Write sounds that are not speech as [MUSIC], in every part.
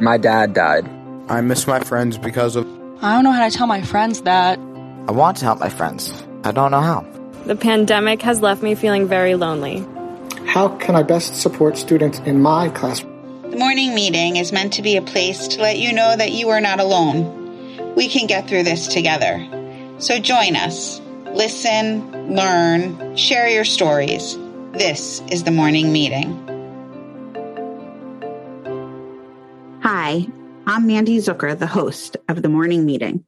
My dad died. I miss my friends because of. I don't know how to tell my friends that. I want to help my friends. I don't know how. The pandemic has left me feeling very lonely. How can I best support students in my classroom? The morning meeting is meant to be a place to let you know that you are not alone. We can get through this together. So join us. Listen, learn, share your stories. This is the morning meeting. Hi, I'm Mandy Zucker, the host of the morning meeting.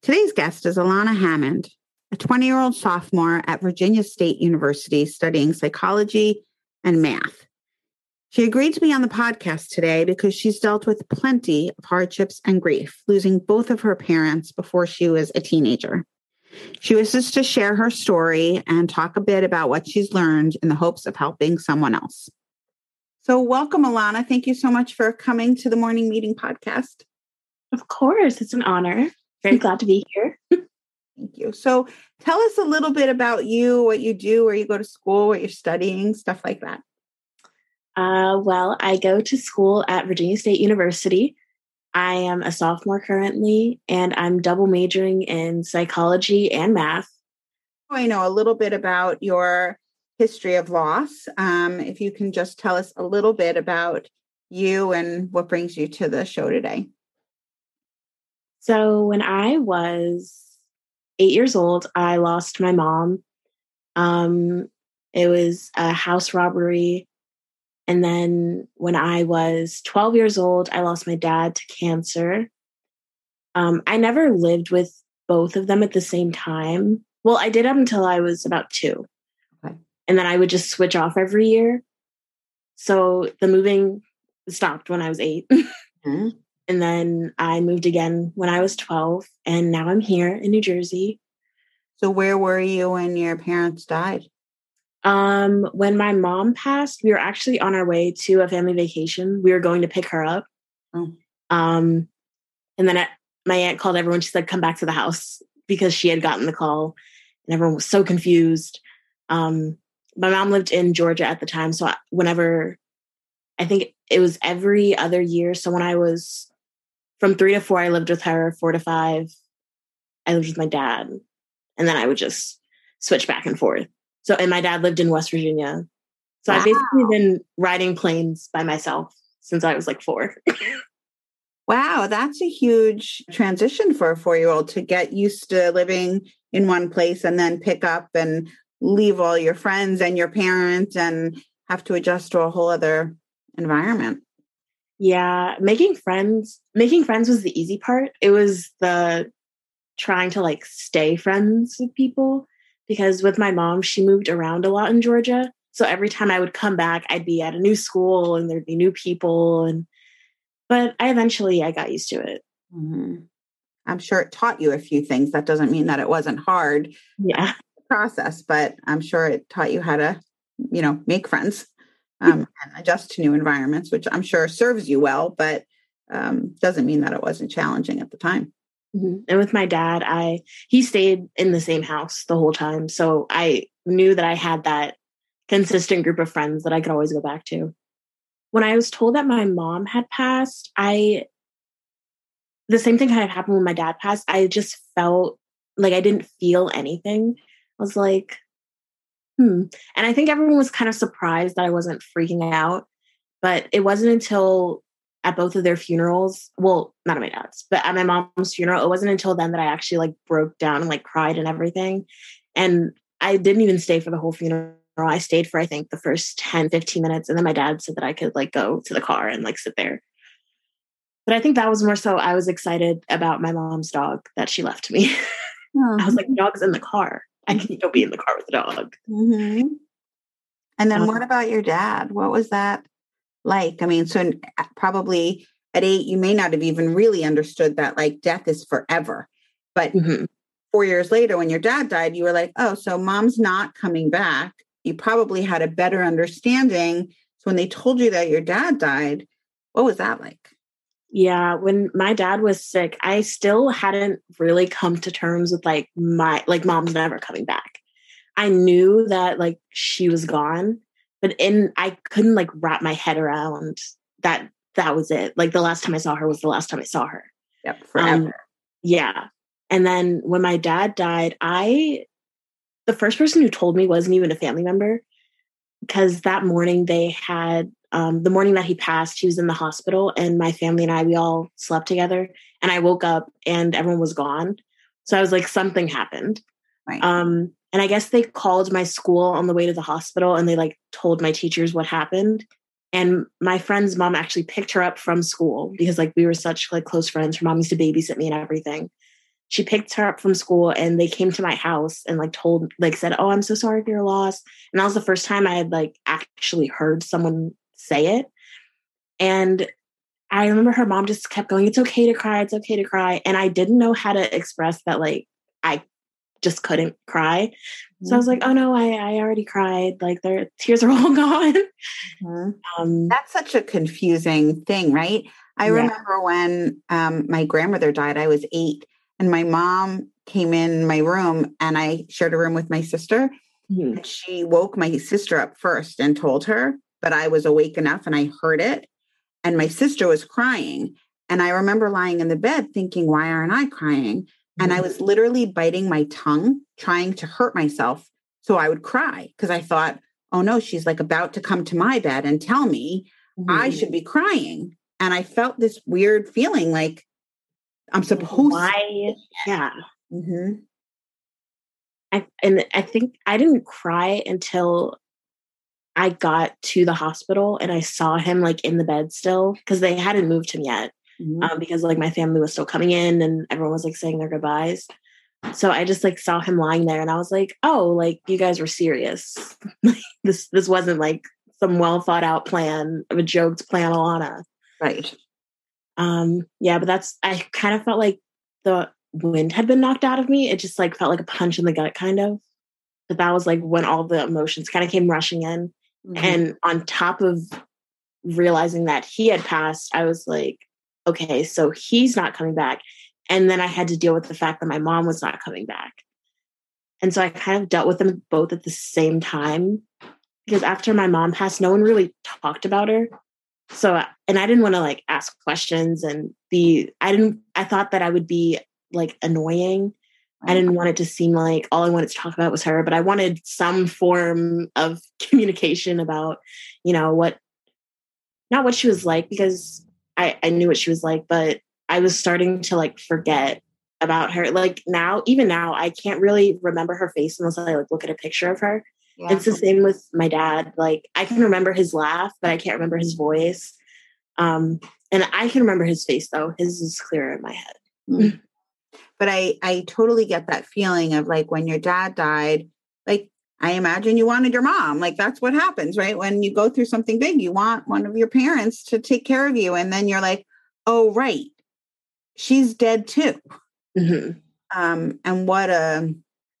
Today's guest is Alana Hammond, a 20 year old sophomore at Virginia State University studying psychology and math. She agreed to be on the podcast today because she's dealt with plenty of hardships and grief, losing both of her parents before she was a teenager. She wishes to share her story and talk a bit about what she's learned in the hopes of helping someone else. So, welcome, Alana. Thank you so much for coming to the Morning Meeting podcast. Of course, it's an honor. Very [LAUGHS] glad to be here. Thank you. So, tell us a little bit about you, what you do, where you go to school, what you're studying, stuff like that. Uh, well, I go to school at Virginia State University. I am a sophomore currently, and I'm double majoring in psychology and math. I know a little bit about your history of loss. Um, if you can just tell us a little bit about you and what brings you to the show today. So, when I was eight years old, I lost my mom. Um, it was a house robbery and then when I was 12 years old, I lost my dad to cancer. Um, I never lived with both of them at the same time. Well, I did up until I was about two. And then I would just switch off every year. So the moving stopped when I was 8 [LAUGHS] mm-hmm. And then I moved again when I was 12. And now I'm here in New Jersey. So, where were you when your parents died? Um, when my mom passed, we were actually on our way to a family vacation. We were going to pick her up. Oh. Um, and then I, my aunt called everyone. She said, "Come back to the house," because she had gotten the call, and everyone was so confused. Um, my mom lived in Georgia at the time, so I, whenever I think it was every other year. So when I was from three to four, I lived with her. Four to five, I lived with my dad, and then I would just switch back and forth. So, and my dad lived in West Virginia. So wow. I've basically been riding planes by myself since I was like four. [LAUGHS] wow, that's a huge transition for a four year old to get used to living in one place and then pick up and leave all your friends and your parents and have to adjust to a whole other environment. Yeah, making friends, making friends was the easy part. It was the trying to like stay friends with people because with my mom, she moved around a lot in Georgia. So every time I would come back, I'd be at a new school and there'd be new people. And but I eventually I got used to it. Mm-hmm. I'm sure it taught you a few things. That doesn't mean that it wasn't hard. Yeah. Process, but I'm sure it taught you how to, you know, make friends um, and adjust to new environments, which I'm sure serves you well, but um, doesn't mean that it wasn't challenging at the time. Mm-hmm. And with my dad, I he stayed in the same house the whole time, so I knew that I had that consistent group of friends that I could always go back to. When I was told that my mom had passed, I the same thing kind of happened when my dad passed. I just felt like I didn't feel anything. I was like, hmm. And I think everyone was kind of surprised that I wasn't freaking out. But it wasn't until at both of their funerals. Well, not at my dad's, but at my mom's funeral. It wasn't until then that I actually like broke down and like cried and everything. And I didn't even stay for the whole funeral. I stayed for I think the first 10, 15 minutes. And then my dad said that I could like go to the car and like sit there. But I think that was more so I was excited about my mom's dog that she left me. [LAUGHS] I was like, dog's in the car. I can go be in the car with the dog. Mm-hmm. And then um, what about your dad? What was that like? I mean, so probably at eight, you may not have even really understood that like death is forever. But mm-hmm. four years later, when your dad died, you were like, oh, so mom's not coming back. You probably had a better understanding. So when they told you that your dad died, what was that like? Yeah, when my dad was sick, I still hadn't really come to terms with like my like mom's never coming back. I knew that like she was gone, but in I couldn't like wrap my head around that that was it. Like the last time I saw her was the last time I saw her. Yep, forever. Um, yeah. And then when my dad died, I the first person who told me wasn't even a family member because that morning they had um, the morning that he passed, he was in the hospital, and my family and I we all slept together. And I woke up and everyone was gone. So I was like, something happened. Right. Um, and I guess they called my school on the way to the hospital and they like told my teachers what happened. And my friend's mom actually picked her up from school because like we were such like close friends. Her mom used to babysit me and everything. She picked her up from school and they came to my house and like told like said, "Oh, I'm so sorry for your loss." And that was the first time I had like actually heard someone say it. And I remember her mom just kept going, "It's okay to cry. It's okay to cry." And I didn't know how to express that like I just couldn't cry. So I was like, mm-hmm. oh no, I, I already cried. Like their tears are [LAUGHS] all gone. Mm-hmm. Um, That's such a confusing thing, right? I yeah. remember when um, my grandmother died, I was eight, and my mom came in my room and I shared a room with my sister. Mm-hmm. And she woke my sister up first and told her, but I was awake enough and I heard it. And my sister was crying. And I remember lying in the bed thinking, why aren't I crying? And I mm-hmm. was literally biting my tongue, trying to hurt myself. So I would cry because I thought, oh no, she's like about to come to my bed and tell me mm-hmm. I should be crying. And I felt this weird feeling like I'm supposed Why? [LAUGHS] Yeah. Mm-hmm. I, and I think I didn't cry until I got to the hospital and I saw him like in the bed still because they hadn't moved him yet mm-hmm. um, because like my family was still coming in and everyone was like saying their goodbyes. So I just like saw him lying there and I was like, oh, like you guys were serious. [LAUGHS] this this wasn't like some well thought out plan of a joke to plan Alana. Right. Um, yeah, but that's I kind of felt like the wind had been knocked out of me. It just like felt like a punch in the gut kind of. But that was like when all the emotions kind of came rushing in. Mm-hmm. And on top of realizing that he had passed, I was like, okay, so he's not coming back. And then I had to deal with the fact that my mom was not coming back. And so I kind of dealt with them both at the same time because after my mom passed, no one really talked about her. So, and I didn't want to like ask questions and be, I didn't, I thought that I would be like annoying. I didn't want it to seem like all I wanted to talk about was her, but I wanted some form of communication about, you know, what, not what she was like, because I, I knew what she was like, but I was starting to like forget about her. Like now, even now, I can't really remember her face unless I like look at a picture of her. Yeah. It's the same with my dad. Like I can remember his laugh, but I can't remember his voice. Um, and I can remember his face though. His is clearer in my head. But I I totally get that feeling of like when your dad died, like I imagine you wanted your mom. Like that's what happens, right? When you go through something big, you want one of your parents to take care of you. And then you're like, oh, right, she's dead too. Mm-hmm. Um, and what a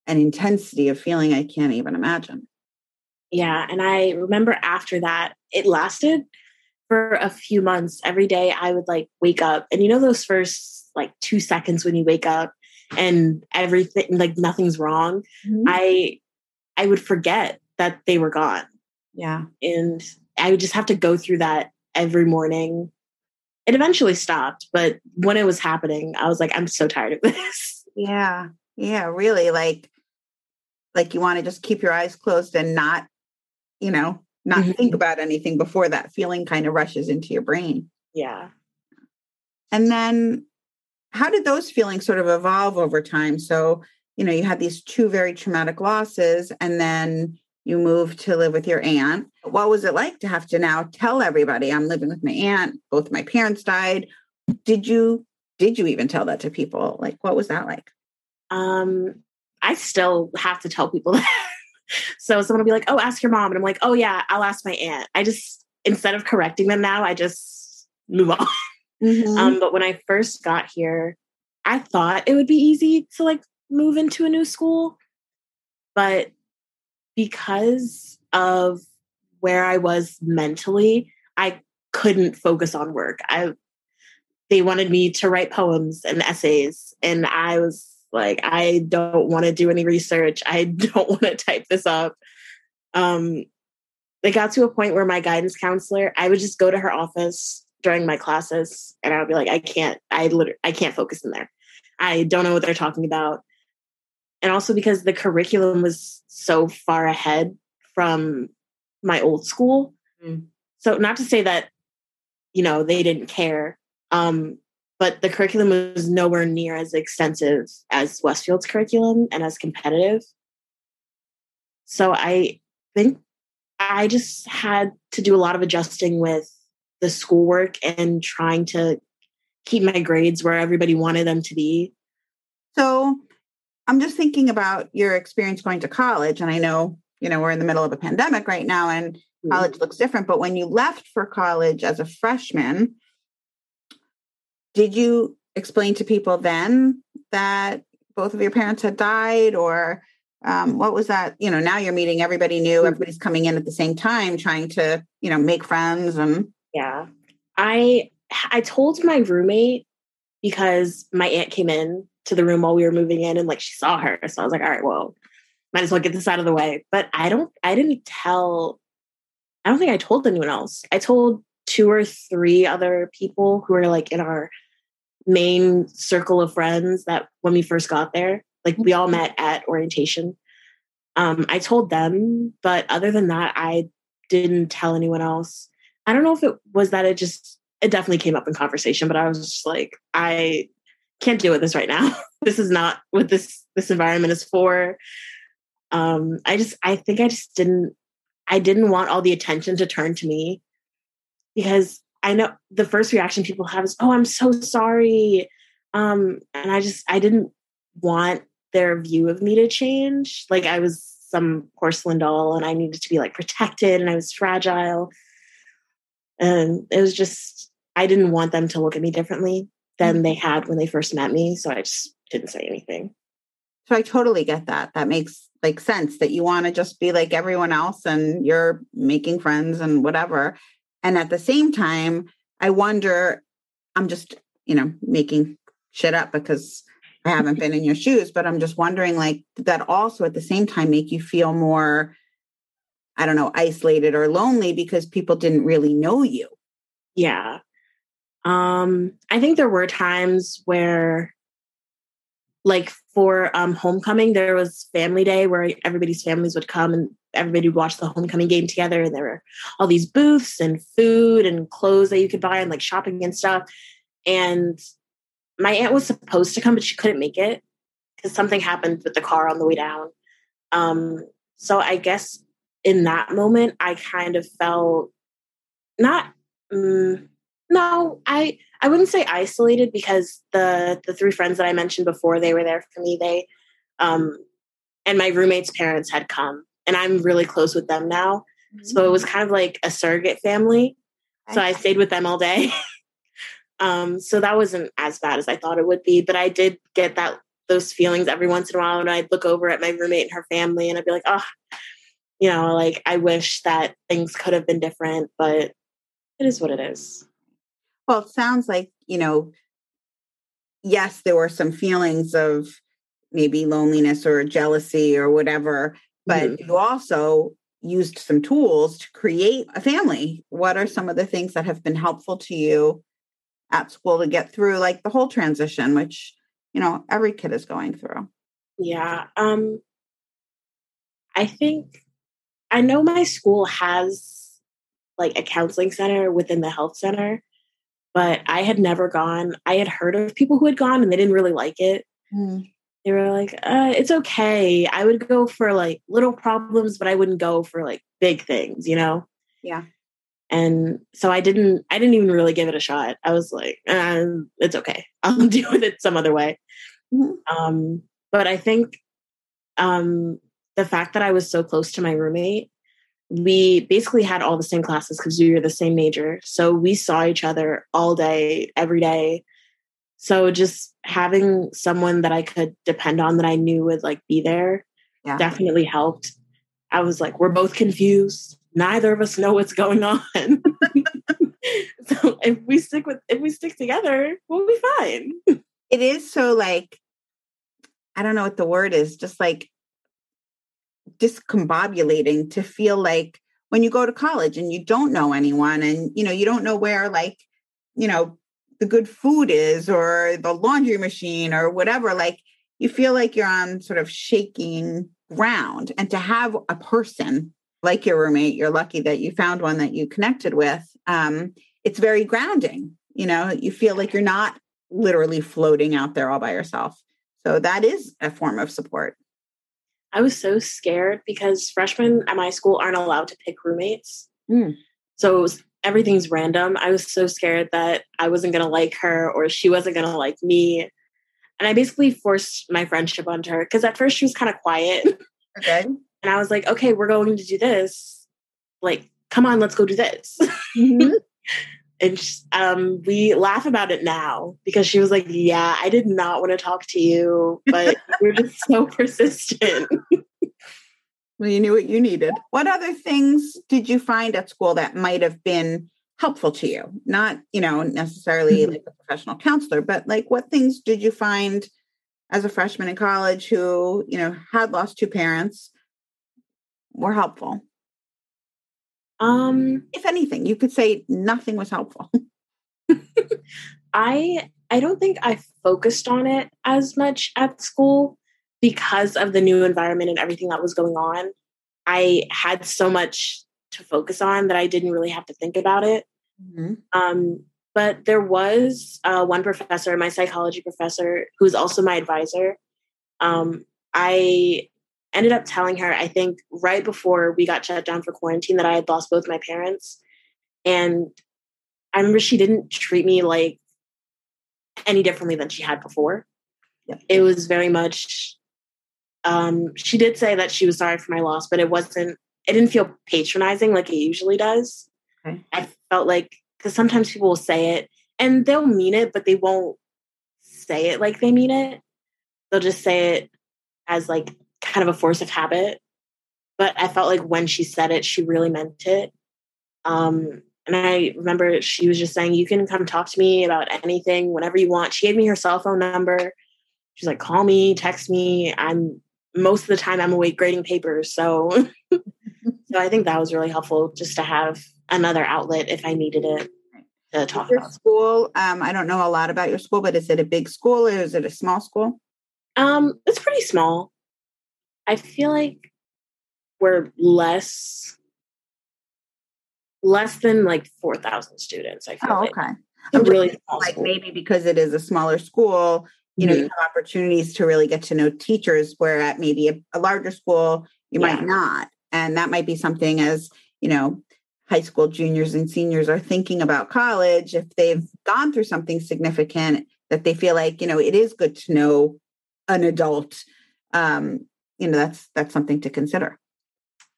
an intensity of feeling I can't even imagine. Yeah. And I remember after that, it lasted for a few months. Every day I would like wake up. And you know, those first like two seconds when you wake up and everything, like nothing's wrong. Mm-hmm. I I would forget that they were gone. Yeah. And I would just have to go through that every morning. It eventually stopped, but when it was happening, I was like, I'm so tired of this. Yeah. Yeah, really. Like like you want to just keep your eyes closed and not, you know, not mm-hmm. think about anything before that feeling kind of rushes into your brain. Yeah. And then how did those feelings sort of evolve over time? So you know, you had these two very traumatic losses and then you moved to live with your aunt. What was it like to have to now tell everybody I'm living with my aunt? Both my parents died. Did you did you even tell that to people? Like what was that like? Um I still have to tell people [LAUGHS] that. so someone will be like, "Oh, ask your mom." And I'm like, "Oh yeah, I'll ask my aunt." I just instead of correcting them now, I just move on. [LAUGHS] Mm-hmm. Um but when I first got here, I thought it would be easy to like move into a new school. But because of where I was mentally, I couldn't focus on work. I they wanted me to write poems and essays and I was like I don't want to do any research. I [LAUGHS] don't want to type this up. Um it got to a point where my guidance counselor, I would just go to her office, during my classes and I would be like, I can't, I literally, I can't focus in there. I don't know what they're talking about. And also because the curriculum was so far ahead from my old school. Mm. So not to say that, you know, they didn't care. Um, but the curriculum was nowhere near as extensive as Westfield's curriculum and as competitive. So I think I just had to do a lot of adjusting with the schoolwork and trying to keep my grades where everybody wanted them to be. So I'm just thinking about your experience going to college. And I know, you know, we're in the middle of a pandemic right now and mm-hmm. college looks different. But when you left for college as a freshman, did you explain to people then that both of your parents had died or um, what was that you know now you're meeting everybody new mm-hmm. everybody's coming in at the same time trying to you know make friends and yeah i i told my roommate because my aunt came in to the room while we were moving in and like she saw her so i was like all right well might as well get this out of the way but i don't i didn't tell i don't think i told anyone else i told two or three other people who were like in our main circle of friends that when we first got there like we all met at orientation. Um, I told them, but other than that, I didn't tell anyone else. I don't know if it was that it just it definitely came up in conversation, but I was just like, I can't deal with this right now. [LAUGHS] this is not what this this environment is for. Um, I just I think I just didn't I didn't want all the attention to turn to me because I know the first reaction people have is, "Oh, I'm so sorry," um, and I just I didn't want their view of me to change. Like I was some porcelain doll and I needed to be like protected and I was fragile. And it was just, I didn't want them to look at me differently than they mm-hmm. had when they first met me. So I just didn't say anything. So I totally get that. That makes like sense that you want to just be like everyone else and you're making friends and whatever. And at the same time, I wonder, I'm just, you know, making shit up because I haven't [LAUGHS] been in your shoes, but I'm just wondering like that also at the same time make you feel more I don't know, isolated or lonely because people didn't really know you. Yeah. Um I think there were times where like for um homecoming there was family day where everybody's families would come and everybody would watch the homecoming game together and there were all these booths and food and clothes that you could buy and like shopping and stuff and my aunt was supposed to come, but she couldn't make it because something happened with the car on the way down. Um, so I guess in that moment, I kind of felt not. Um, no, I I wouldn't say isolated because the the three friends that I mentioned before they were there for me. They um, and my roommate's parents had come, and I'm really close with them now. Mm-hmm. So it was mm. kind of like a surrogate family. So I stayed with them all day. [LAUGHS] Um, so that wasn't as bad as I thought it would be, but I did get that those feelings every once in a while and I'd look over at my roommate and her family and I'd be like, oh, you know, like I wish that things could have been different, but it is what it is. Well, it sounds like, you know, yes, there were some feelings of maybe loneliness or jealousy or whatever, but mm-hmm. you also used some tools to create a family. What are some of the things that have been helpful to you at school to get through like the whole transition, which, you know, every kid is going through? Yeah. Um, I think I know my school has like a counseling center within the health center, but I had never gone. I had heard of people who had gone and they didn't really like it. Mm. They were like, uh, it's okay. I would go for like little problems, but I wouldn't go for like big things, you know? Yeah and so i didn't i didn't even really give it a shot i was like eh, it's okay [LAUGHS] i'll deal with it some other way mm-hmm. um, but i think um, the fact that i was so close to my roommate we basically had all the same classes because we were the same major so we saw each other all day every day so just having someone that i could depend on that i knew would like be there yeah. definitely helped i was like we're both confused neither of us know what's going on. [LAUGHS] so if we stick with if we stick together, we'll be fine. It is so like I don't know what the word is, just like discombobulating to feel like when you go to college and you don't know anyone and you know you don't know where like you know, the good food is or the laundry machine or whatever. Like you feel like you're on sort of shaking ground. And to have a person like your roommate, you're lucky that you found one that you connected with. Um, it's very grounding. You know, you feel like you're not literally floating out there all by yourself. So that is a form of support. I was so scared because freshmen at my school aren't allowed to pick roommates. Mm. So was, everything's random. I was so scared that I wasn't going to like her or she wasn't going to like me. And I basically forced my friendship onto her because at first she was kind of quiet. [LAUGHS] Okay. And I was like, okay, we're going to do this. Like, come on, let's go do this. Mm-hmm. [LAUGHS] and um, we laugh about it now because she was like, yeah, I did not want to talk to you, but you're just so [LAUGHS] persistent. well, you knew what you needed. What other things did you find at school that might have been helpful to you? Not, you know, necessarily mm-hmm. like a professional counselor, but like what things did you find as a freshman in college who, you know, had lost two parents were helpful? Um, if anything, you could say nothing was helpful. [LAUGHS] I I don't think I focused on it as much at school because of the new environment and everything that was going on. I had so much to focus on that I didn't really have to think about it. Mm-hmm. Um, but there was uh, one professor, my psychology professor, who's also my advisor. Um, I ended up telling her, I think right before we got shut down for quarantine, that I had lost both my parents. And I remember she didn't treat me like any differently than she had before. Yeah. It was very much, um, she did say that she was sorry for my loss, but it wasn't, it didn't feel patronizing like it usually does. Okay. I felt like, because sometimes people will say it and they'll mean it, but they won't say it like they mean it. They'll just say it as like kind of a force of habit. But I felt like when she said it, she really meant it. Um, and I remember she was just saying, You can come talk to me about anything whenever you want. She gave me her cell phone number. She's like, Call me, text me. I'm most of the time I'm awake grading papers. So, [LAUGHS] so I think that was really helpful just to have another outlet if I needed it to talk your about. School. Um, I don't know a lot about your school, but is it a big school or is it a small school? Um, it's pretty small. I feel like we're less less than like 4,000 students. I feel oh, like. okay. I'm really like maybe because it is a smaller school, you know, mm-hmm. you have opportunities to really get to know teachers where at maybe a, a larger school you yeah. might not. And that might be something as, you know, high school juniors and seniors are thinking about college if they've gone through something significant that they feel like, you know, it is good to know an adult um, you know that's that's something to consider.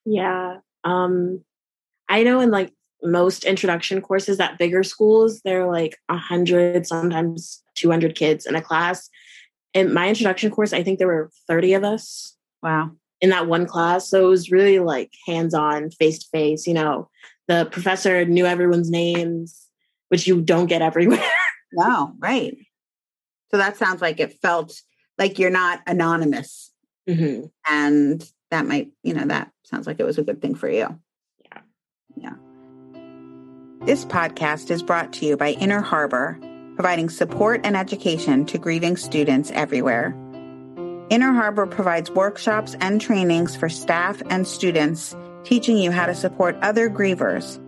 Yeah um i know in like most introduction courses at bigger schools they're like a 100 sometimes 200 kids in a class. In my introduction course i think there were 30 of us wow. in that one class so it was really like hands on face to face you know. The professor knew everyone's names which you don't get everywhere. [LAUGHS] No right. So that sounds like it felt like you're not anonymous Mm-hmm. And that might, you know, that sounds like it was a good thing for you. Yeah. Yeah. This podcast is brought to you by Inner Harbor, providing support and education to grieving students everywhere. Inner Harbor provides workshops and trainings for staff and students, teaching you how to support other grievers.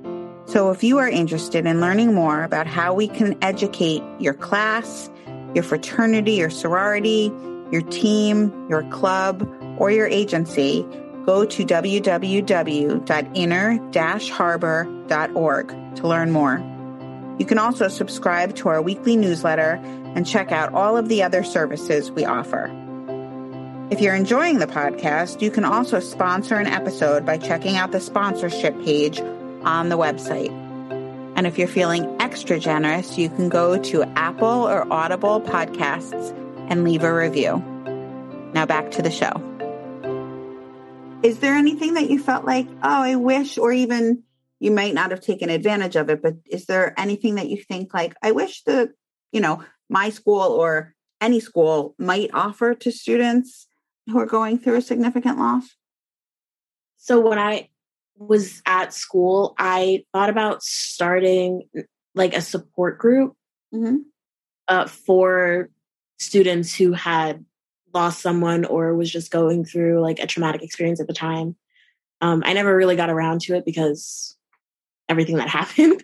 So if you are interested in learning more about how we can educate your class, your fraternity, your sorority, your team, your club, or your agency, go to www.inner-harbor.org to learn more. You can also subscribe to our weekly newsletter and check out all of the other services we offer. If you're enjoying the podcast, you can also sponsor an episode by checking out the sponsorship page on the website. And if you're feeling extra generous, you can go to Apple or Audible podcasts and leave a review. Now back to the show. Is there anything that you felt like, oh, I wish, or even you might not have taken advantage of it, but is there anything that you think like, I wish the, you know, my school or any school might offer to students who are going through a significant loss? So when I was at school, I thought about starting like a support group Mm-hmm. uh, for students who had lost someone or was just going through like a traumatic experience at the time. Um, I never really got around to it because everything that [LAUGHS] happened.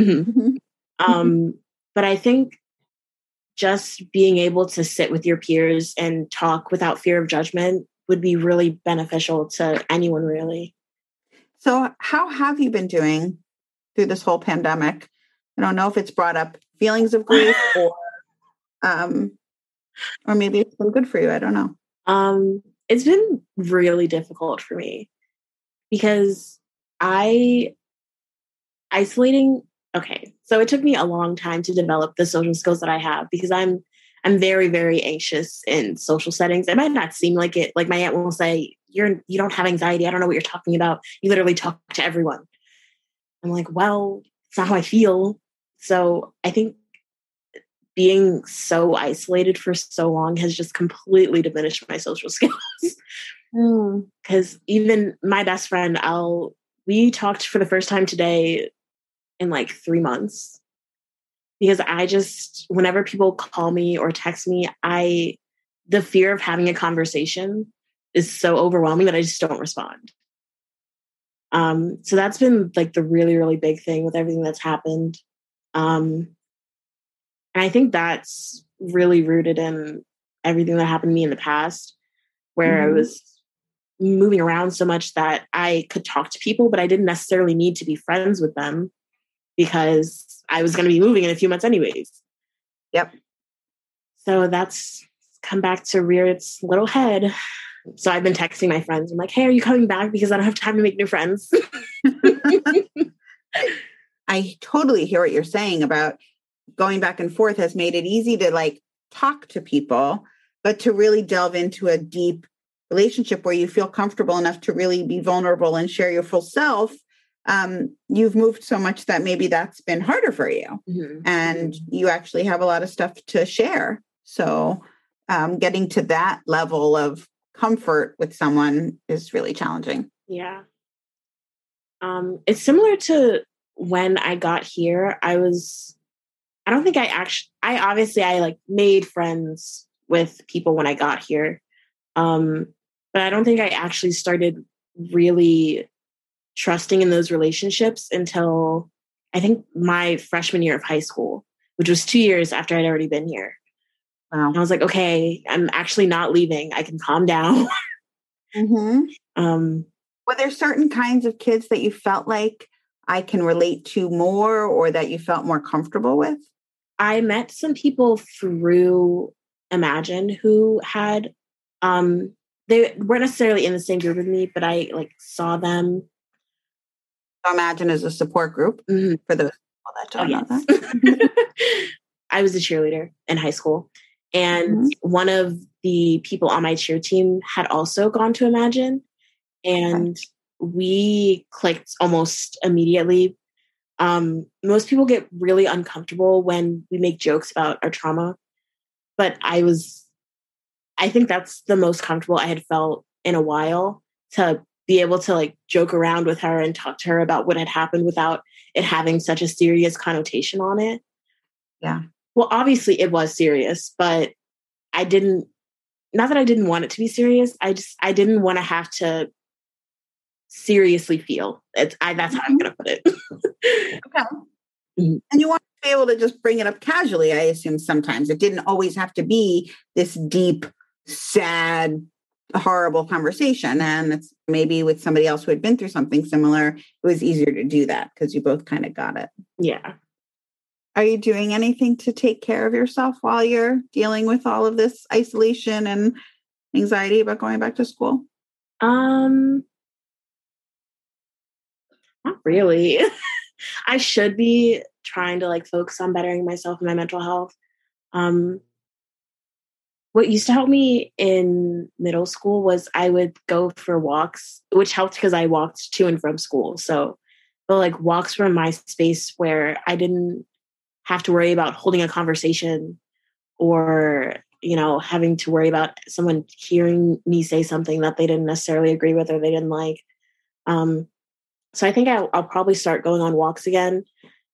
Mhm. Mhm. um, but I think just being able to sit with your peers and talk without fear of judgment would be really beneficial to anyone, really. So, how have you been doing through this whole pandemic? I don't know if it's brought up feelings of grief [LAUGHS] or, um, or maybe it's been good for you. I don't know. Um, it's been really difficult for me because I isolating. Okay, so it took me a long time to develop the social skills that I have because I'm I'm very very anxious in social settings. It might not seem like it. Like my aunt will say, "You're you don't have anxiety. I don't know what you're talking about. You literally talk to everyone." I'm like, well, it's not how I feel. So I think being so isolated for so long has just completely diminished my social [LAUGHS] skills. Because even my best friend, I'll we talked for the first time today in like three months. Because I just whenever people call me or text me, I the fear of having a conversation is so overwhelming that I just don't respond. Um, so that's been like the really, really big thing with everything that's happened. Um, and I think that's really rooted in everything that happened to me in the past, where Mhm. I was moving around so much that I could talk to people, but I didn't necessarily need to be friends with them because I was going to be moving in a few months, anyways. Yep. So that's come back to rear its little head. So I've been texting my friends. I'm like, hey, are you coming back? Because I don't have time to make new friends. [LAUGHS] I totally hear what you're saying about going back and forth has made it easy to like talk to people, but to really delve into a deep relationship where you feel comfortable enough to really be vulnerable and share your full self. Um, you've moved so much that maybe that's been harder for you. Mhm. and you actually have a lot of stuff to share. So, um, getting to that level of comfort with someone is really challenging. Yeah. Um, it's similar to when I got here. I was, I don't think I actually, I obviously, I like made friends with people when I got here. Um, but I don't think I actually started really trusting in those relationships until I think my freshman year of high school, which was two years after I'd already been here. Wow. And I was like, okay, I'm actually not leaving. I can calm down. [LAUGHS] Mm-hmm. um, Were there certain kinds of kids that you felt like I can relate to more or that you felt more comfortable with? I met some people through Imagine who had um they weren't necessarily in the same group with me, but I like saw them. Imagine as a support group Mhm. for those people that Oh, yes. [LAUGHS] I was a cheerleader in high school. And Mhm. one of the people on my cheer team had also gone to Imagine. And we clicked almost immediately. Um, most people get really uncomfortable when we make jokes about our trauma. But I was, I think that's the most comfortable I had felt in a while to be able to like joke around with her and talk to her about what had happened without it having such a serious connotation on it. Yeah. Well, obviously it was serious, but I didn't not that I didn't want it to be serious. I just I didn't want to have to seriously feel. It's I that's how I'm gonna put it. Okay. And you want to be able to just bring it up casually, I assume sometimes. It didn't always have to be this deep, sad, horrible conversation. And it's maybe with somebody else who had been through something similar, it was easier to do that because you both kind of got it. yeah. Are you doing anything to take care of yourself while you're dealing with all of this isolation and anxiety about going back to school? Um not really. [LAUGHS] I should be trying to like focus on bettering myself and my mental health. Um what used to help me in middle school was I would go for walks, which helped because I walked to and from school. So but like walks were my space where I didn't have to worry about holding a conversation or you know having to worry about someone hearing me say something that they didn't necessarily agree with or they didn't like um so i think i'll, I'll probably start going on walks again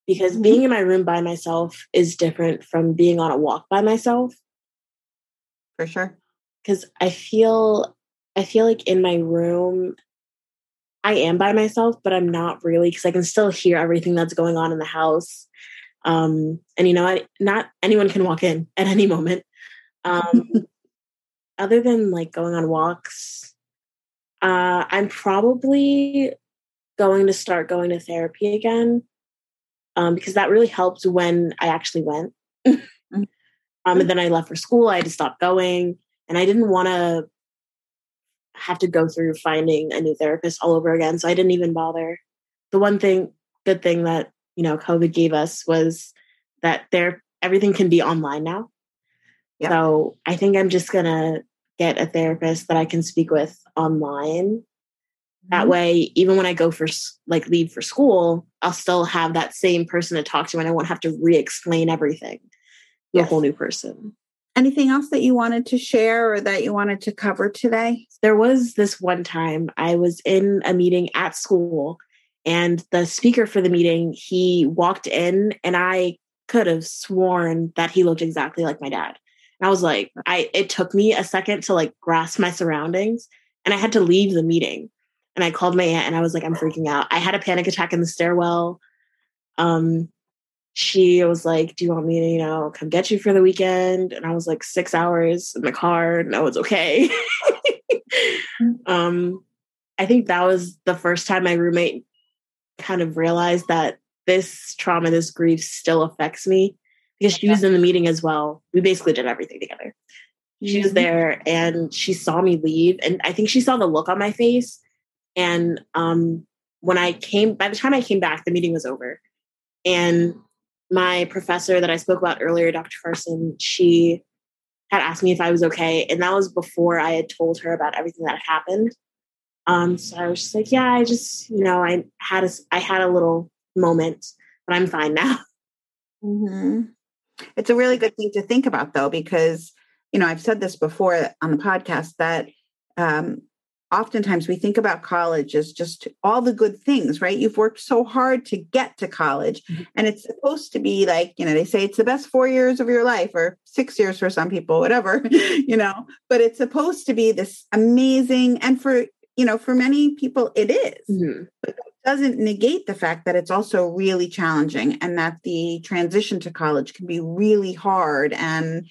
because mm-hmm. being in my room by myself is different from being on a walk by myself. For sure. Cuz I feel I feel like in my room I am by myself, but I'm not really because I can still hear everything that's going on in the house. Um, and you know, I, not anyone can walk in at any moment. Um, [LAUGHS] other than like going on walks, uh, I'm probably going to start going to therapy again um, because that really helped when I actually went. Mm-hmm. um, and then I left for school. I had to stop going, and I didn't want to have to go through finding a new therapist all over again. So I didn't even bother. The one thing, good thing that you know COVID gave us was that there everything can be online now. Yep. So I think I'm just gonna get a therapist that I can speak with online. That mm-hmm. way, even when I go for like leave for school, I'll still have that same person to talk to, and I won't have to re-explain everything to yes. a whole new person. Anything else that you wanted to share or that you wanted to cover today? There was this one time I was in a meeting at school, and the speaker for the meeting he walked in, and I could have sworn that he looked exactly like my dad. And I was like, I it took me a second to like grasp my surroundings and I had to leave the meeting. And I called my aunt and I was like, I'm freaking out. I had a panic attack in the stairwell. Um, she was like, Do you want me to, you know, come get you for the weekend? And I was like, six hours in the car. No, it's okay. [LAUGHS] um, I think that was the first time my roommate kind of realized that this trauma, this grief still affects me because she was in the meeting as well. We basically did everything together. She was mm-hmm. there and she saw me leave. And I think she saw the look on my face. And um, when I came, by the time I came back, the meeting was over. And my professor that I spoke about earlier, Dr. Carson, she had asked me if I was okay. And that was before I had told her about everything that had happened. Um, so I was just like, yeah, I just, you know, I had a, I had a little moment, but I'm fine now. [LAUGHS] Mm-hmm. It's a really good thing to think about, though, because, you know, I've said this before on the podcast that um, oftentimes we think about college as just all the good things, right? You've worked so hard to get to college, mm-hmm. and it's supposed to be like, you know, they say it's the best four years of your life or six years for some people, whatever, [LAUGHS] you know, but it's supposed to be this amazing, and for, you know, for many people it is. Mm-hmm. But doesn't negate the fact that it's also really challenging and that the transition to college can be really hard and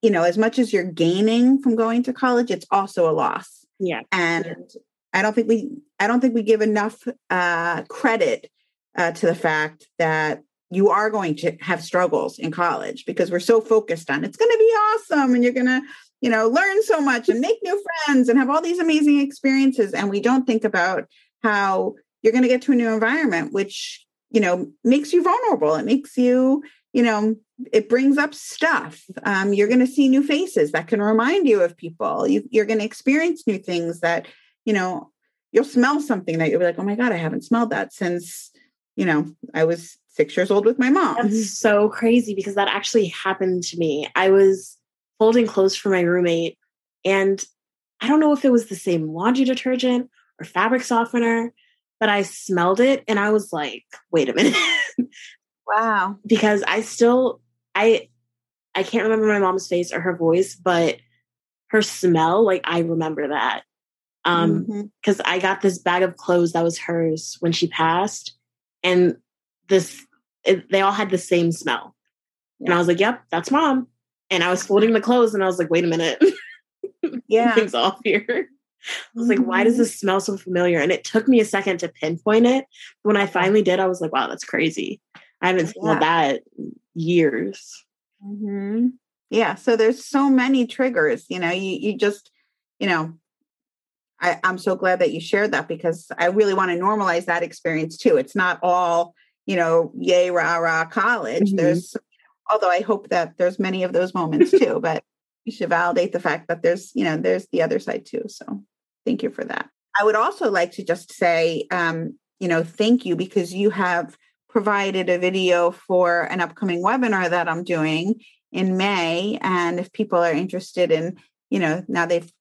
you know as much as you're gaining from going to college it's also a loss yeah. And i don't think we i don't think we give enough uh, credit uh, to the fact that you are going to have struggles in college because we're so focused on it's going to be awesome and you're going to you know learn so much and make new friends and have all these amazing experiences. And we don't think about how you're going to get to a new environment which you know makes you vulnerable. It makes you you know it brings up stuff. Um, you're going to see new faces that can remind you of people. You, you're going to experience new things that you know you'll smell something that you'll be like oh my god i haven't smelled that since you know i was six years old with my mom. That's so crazy because that actually happened to me. I was folding clothes for my roommate and i don't know if it was the same laundry detergent or fabric softener but I smelled it and I was like, wait a minute. [LAUGHS] wow. because I still I I can't remember my mom's face or her voice, but her smell, like I remember that. Um mm-hmm. cuz I got this bag of clothes that was hers when she passed and this it, they all had the same smell. Yeah. And I was like, "Yep, that's mom." And I was folding the clothes and I was like, "Wait a minute." [LAUGHS] yeah. Things off here. I was like, why does mm-hmm. this smell so familiar? And it took me a second to pinpoint it. When I finally did, I was like, wow, that's crazy. I haven't seen yeah. that years. Mm-hmm. Yeah. So there's so many triggers, you know, you, you just, you know, I, I'm so glad that you shared that because I really want to normalize that experience too. It's not all, you know, yay, rah, rah, college. Mm-hmm. There's, although I hope that there's many of those moments [LAUGHS] too, but you should validate the fact that there's, you know, there's the other side too. So Thank you for that. I would also like to just say, um, you know, thank you because you have provided a video for an upcoming webinar that I'm doing in May. And if people are interested in, you know, now they've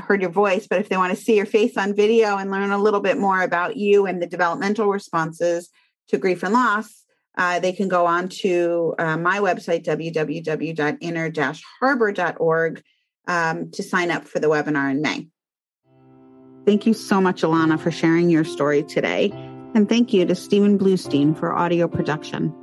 heard your voice, but if they want to see your face on video and learn a little bit more about you and the developmental responses to grief and loss, uh, they can go on to uh, my website, www.inner-harbor.org, um, to sign up for the webinar in May. Thank you so much, Alana, for sharing your story today. And thank you to Stephen Bluestein for audio production.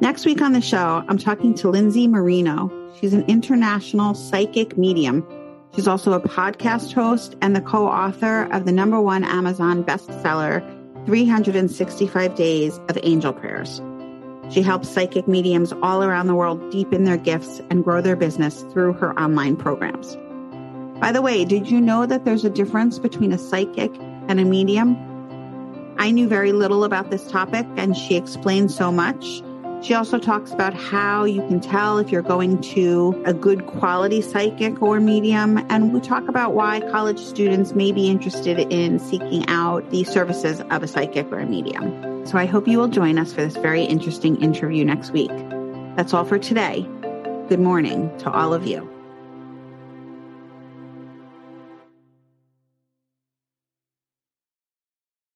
Next week on the show, I'm talking to Lindsay Marino. She's an international psychic medium. She's also a podcast host and the co author of the number one Amazon bestseller, 365 Days of Angel Prayers. She helps psychic mediums all around the world deepen their gifts and grow their business through her online programs. By the way, did you know that there's a difference between a psychic and a medium? I knew very little about this topic, and she explained so much. She also talks about how you can tell if you're going to a good quality psychic or medium. And we talk about why college students may be interested in seeking out the services of a psychic or a medium. So I hope you will join us for this very interesting interview next week. That's all for today. Good morning to all of you.